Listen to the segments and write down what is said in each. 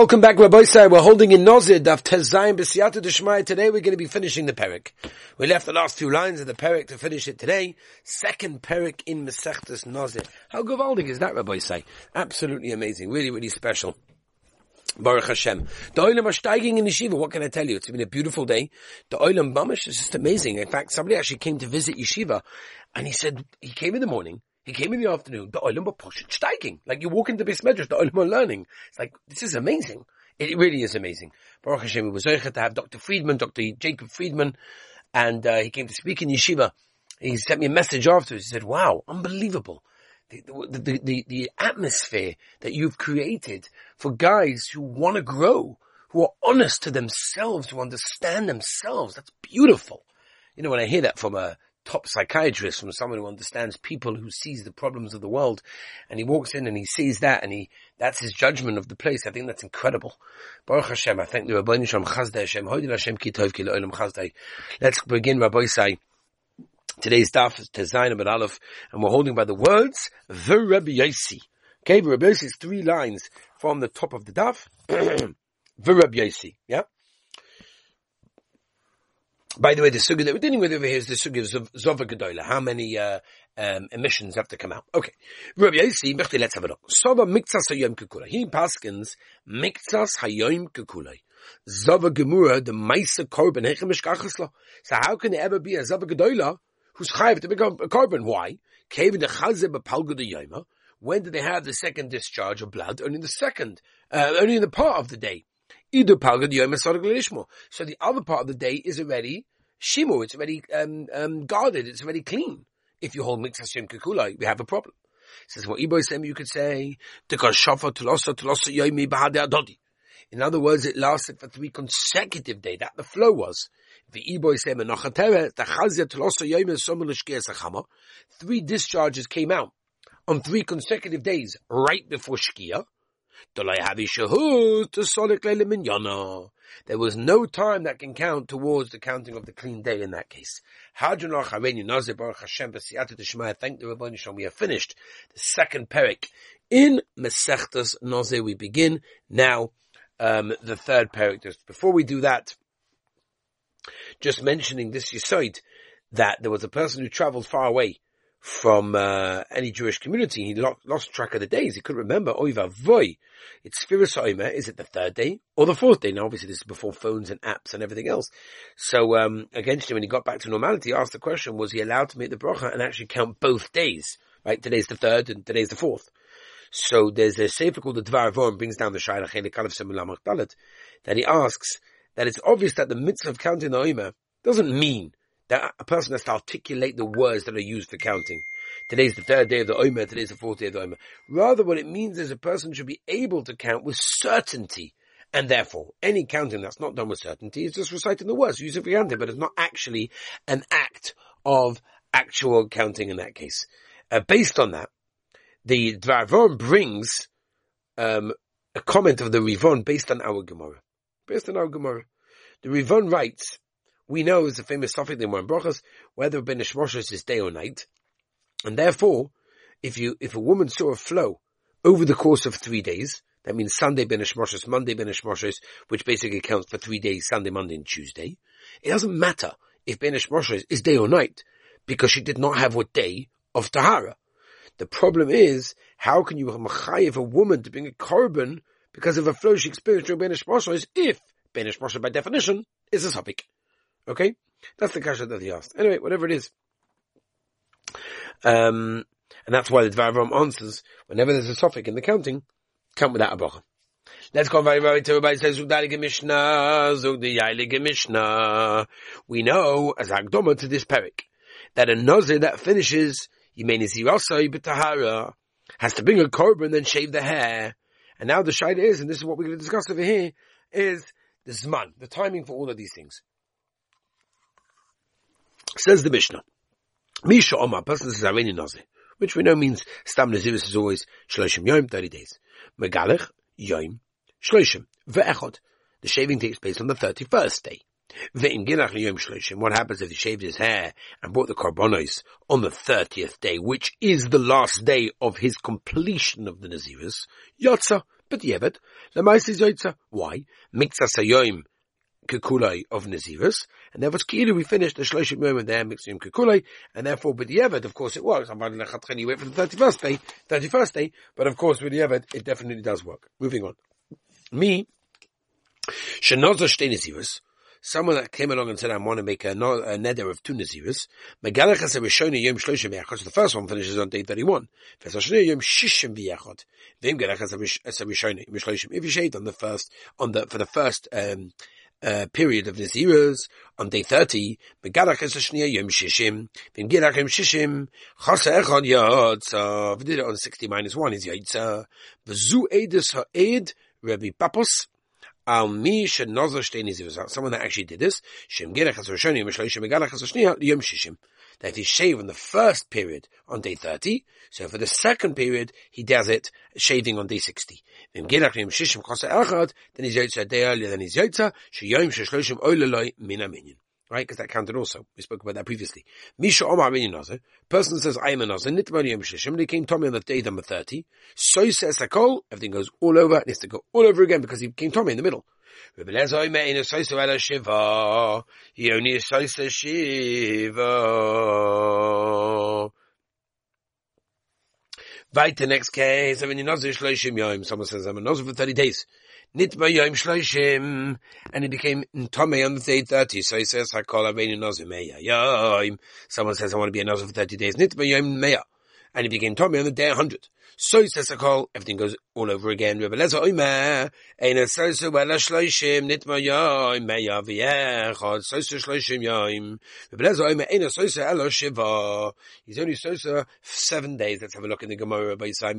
welcome back, Rabbi Sai. We're holding in Nozid of Tezayim B'siyata Deshmaya. Today we're going to be finishing the Perik. We left the last few lines of the Perik to finish it today. Second Perik in Masechtas Nozid. How gewaldig is that, Rabbi Sai? Absolutely amazing. Really, really special. Baruch Hashem. The Olam are steiging in Yeshiva. What can I tell you? It's been a beautiful day. The Olam Mamish is just amazing. In fact, somebody actually came to visit Yeshiva and he said, he came in the morning he came in the afternoon, the Olim were pushing, steiging. Like you walk into this medrash, the Olim are learning. It's like, this is amazing. It really is amazing. Baruch Hashem, we zeicha to have Dr. Friedman, Dr. Jacob Friedman, and uh, he came to speak in yeshiva. He sent me a message afterwards. He said, wow, unbelievable. The, the, the, the, atmosphere that you've created for guys who want to grow, who are honest to themselves, who understand themselves. That's beautiful. You know, when I hear that from a top psychiatrist, from someone who understands people, who sees the problems of the world, and he walks in and he sees that, and he that's his judgment of the place. I think that's incredible. Baruch Hashem, I thank the Rabbi Chazdei Hashem, Hashem Ki Tov Ki Le'olam Chazdei. Let's begin, Rabbi Say. Today's daf is Tezayin Abed Aleph, and we're holding by the words, the Rabbi Yossi. Okay, Rabbi Yossi is three lines from the top of the daf. the Rabbi Yossi, yeah? By the way, the sugi that we're dealing with over here is the sugi of Zova Gedola. How many uh, um, emissions have to come out? Okay. Rabbi Yossi, let's have a look. Sova miktsas hayom kekula. He paskins miktsas hayom kekula. Zova Gemura, the Maisa Korban, So how can there ever be a Zova Gedola who's chayiv to become a Korban? Why? Cave the Chazeh b'palgu de. When did they have the second discharge of blood? Only in the second, uh, only in the part of the day. So the other part of the day is already shimu. It's already um, um, guarded. It's already clean. If you hold mixas shem kikula, we have a problem. Says, what Ibo said, you could say, in other words, it lasted for three consecutive days. That the flow was. Three discharges came out on three consecutive days right before Shkia. There was no time that can count towards the counting of the clean day in that case. Thank the Rabbi Shalom. We have finished the second perik in Mesechtas Noze. We begin now um, the third perik. Just before we do that, just mentioning this Yisoid, that there was a person who traveled far away from uh, any Jewish community. He lost, lost, track of the days. He couldn't remember. Oiva voy. It's Firis Is it the third day or the fourth day? Now, obviously, this is before phones and apps and everything else. So, um, against him, when he got back to normality, he asked the question, was he allowed to make the bracha and actually count both days? Right? Today's the third and today's the fourth. So there's a sefer called the Dvar Vorm brings down the Shaila Dalet that he asks that it's obvious that the mitzvah of counting the Omer doesn't mean that a person has to articulate the words that are used for counting. Today's the third day of the Omer, today's the fourth day of the Omer. Rather, what it means is a person should be able to count with certainty. And therefore, any counting that's not done with certainty is just reciting the words, using for counting, but it's not actually an act of actual counting in that case. Uh, based on that, the Dvarvon brings um, a comment of the Rivon based on our Gemara. Based on our Gemara. The Rivon writes we know is a famous suffix in one brachas, whether ben ishmoshes is day or night. And therefore, if you, if a woman saw a flow over the course of three days, that means Sunday ben Monday ben which basically counts for three days, Sunday, Monday, and Tuesday. It doesn't matter if ben is day or night, because she did not have what day of Tahara. The problem is, how can you machayev a woman to bring a korban because of a flow she experienced during Ben if Ben by definition is a topic. Okay? That's the kasha that he asked. Anyway, whatever it is. Um, and that's why the Dvar answers, whenever there's a suffix in the counting, count without a bracha. Let's go very, very to everybody says, Zugdalige Mishnah, Zugdiyailige Mishnah. We know, as Agdoma to this perik, that a nozir that finishes, Yimeni Zirasai B'Tahara, has to bring a korban and then shave the hair. And now the shayla is, and this is what we're going to discuss over here, is the zman, the timing for all of these things. Says the Mishnah. Misha Omar, person says Areni Nazi, which we know means Stam Naziris is always Shloshim Yom, 30 days. Megalech, Yom, Shloshim, Ve'echot. The shaving takes place on the 31st day. Ve'im Ginach Yom Shloshim. What happens if he shaved his hair and brought the Karbonos on the 30th day, which is the last day of his completion of the Naziris? Yotza, But Yevet, Lamaisi Zoitza. Why? Mikza Sayoim Kukulai of Nazirus, and there was Kilu, we finished the Shloshim moment there, Mixim Kukulai, and therefore with the Yevet, of course it works. I'm you wait for the 31st day, 31st day, but of course with the Yevet, it definitely does work. Moving on. Me, Shenoza Shtei someone that came along and said, I want to make a, a neder of two Naziris, Megalech has a Rishoni Yom Shloshim V'yachot, the first one finishes on day 31. V'sashoni Yom Shishim V'yachot. V'im Galech has a Rishoni Yom Shloshim. If you shade on the first, on the, for the first, um, uh, period of Naziras, on day 30, Megalech has a Shnia Yom Shishim, V'im Yom Shishim, Chasa Echad Yotza, we did it on 60 minus 1 is Yotza, V'zu Eidus Ha'ed, Rabbi Papias, al mi nizivus. Someone that actually did this, shem has shniya, yom shishim. That he shaved on the first period on day 30, so for the second period, he does it shaving on day 60. Vim gerech yom shishim chosa echad, then he's yotza a day earlier than he's yotza, sheyom sheshloishim oileloi min minyan right? Because that counted also. We spoke about that previously. Misha Omar Nazer. Person says, I am a Nazer. Nitmani Yom Shishim. They came to me on the day number 30. So says Sakol. Everything goes all over. It needs to go all over again because he came to me in the middle. He only Soisa Shiva. Right, the next case, when you're Nazir Shloishim Yom, someone says, I'm a Nazir for 30 days. Nitba Yom Shloishim, and he became Tomei on the day 30, so he says, "I call Hakol Avenu Nazir Meya Yom. Someone says, I want to be a Nazir for 30 days. Nitba Yom Meya. And he became Tomei on the day 100. So says call, everything goes all over again. He's only sosu seven days. Let's have a look in the Gemara by. Someone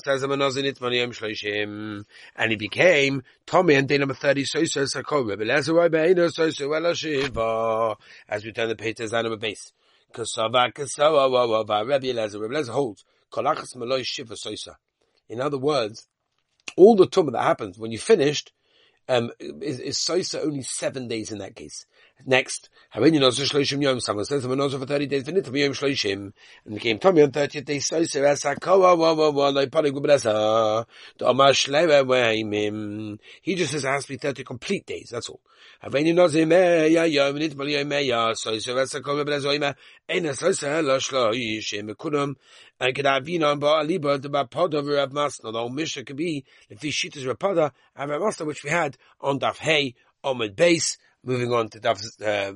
says I'm a nozi nitma shloishim. And he became Tommy and day number 30, sosu sakol. Rabbi shiva. As we turn the page to Zanam base. Kasava Kasawa Rabbi Elazar. Rabbi Elazar holds Kolachas Shiva Soisa. In other words, all the tumah that happens when you finished um, is, is Soisa only seven days in that case. Next, Havini Nozer Shloshim Yom, someone says I'm a Nozer for 30 days, Vinitam Yom Shloshim, and became Tommy on 30th day, Soisa Esakoa, wa wa wa, like Pali Gubrasa, Doma Shleva Waimim. He just says it has to be 30 complete days, that's all. Havini Nozer Meya Yom, Nitmal Yom Meya, Soisa Esakoa Gubrasa Oima, Eina Soisa Ela Shloshim, Mekunum, and could have been on Ba'aliba, the Bapada Rav Masna, the Mishnah could be, the Fishitas Rapada, and Rav Masna, which we had on Daf Hey, Omid Base, Moving on to Daf, uh,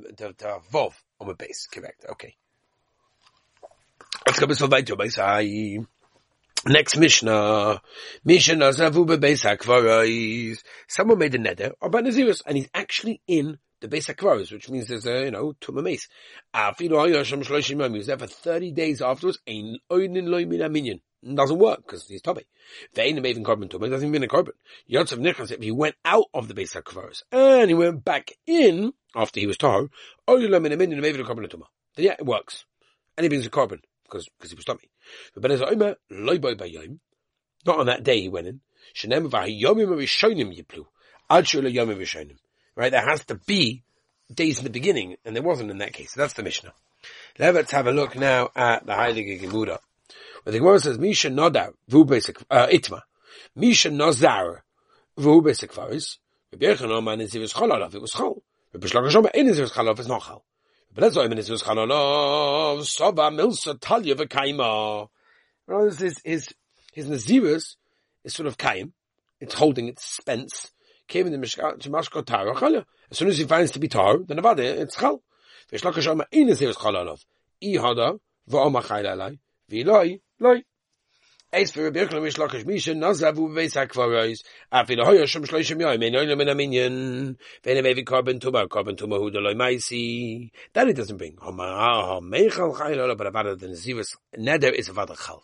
Vov on the base. Correct. Okay. Next Mishnah, Mishnah Zavu bebeis. Someone made a neder about Nazirus, and he's actually in the base hakvaros, which means there's a you know tumah mace. He was there for thirty days afterwards. Ein oinin doesn't work because he's tummy. Ve'enim even carbon tummy doesn't even mean a carbon. Yotzav nichas if he went out of the base hakvaros and he went back in after he was tar, oilam in a minyan maybe a carbon. Then yeah, it works. And he brings a carbon because because he was tummy. But Ben Ezra loy boy bayim. Not on that day he went in. Shenem v'hayomim rishonim yiplu. Yomim. Right, there has to be days in the beginning, and there wasn't in that case. So that's the Mishnah. Let's have a look now at the Heilige Gemara. But the Gemara says, Misha Nodar, Vu basic, uh, Itma. Misha Nozar, Vu basic Faris. Rabbi Yochanan is Chololov, it was Chol. Rabbi Shlomo Shoma, in Zivus Chololov, it's not Chol. But that's why in Zivus Chololov, Soba Milsa Talia V'Kaima. His, his, his Nazirus is sort of Kaim. It's holding its spence. Came in the mishka Mishkot Tar, As soon as he finds to be Tar, then Avada, it's Chol. V'Shlomo Shoma, in Zivus Chololov. I Hada, V'Oma Chayla Alai. V'Iloi, für Rebbe Yochanan Misha Nazavu Beis HaKvarois Shloishim Yoim Ein Oilam En Aminyan Ve'ene Mevi Korban Tuma Korban Tuma Hu Maisi That it doesn't bring Ha Meichal Chayil Ola But Avada the Nezivas Neder is Avada Chal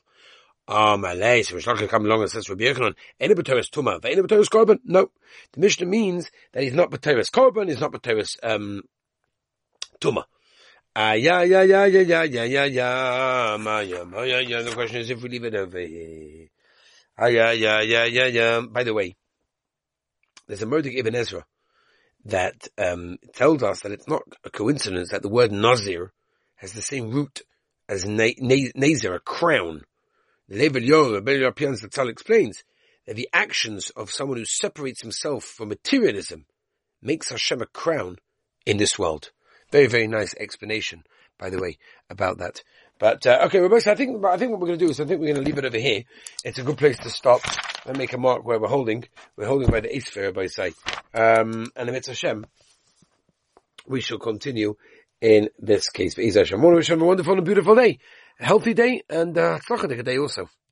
Ah, Malay, so Mishlachim come along and says Rabbi Yochanan, Ene B'Teres Tuma, Ve'ene B'Teres Korban? No. The Mishnah means that he's not B'Teres Korban, he's not B'Teres um, Tuma. Ah, yeah, yeah, yeah, yeah, yeah, yeah, yeah, yeah, ma, yeah, yeah. The question is if we leave it over here. Ah, yeah, yeah, yeah, yeah, yeah. By the way, there's a Murdoch Ibn Ezra that um, tells us that it's not a coincidence that the word Nazir has the same root as na- na- Nazir, a crown. Level Yor, Ben the Tal explains that the actions of someone who separates himself from materialism makes Hashem a crown in this world. Very, very nice explanation, by the way, about that. But uh, okay, Rebecca, I think I think what we're going to do is I think we're going to leave it over here. It's a good place to stop and make a mark where we're holding. We're holding by the eighth fair, by say, um, and it's Hashem, we shall continue in this case. But Hashem, have a wonderful and beautiful day, a healthy day, and uh, a day also.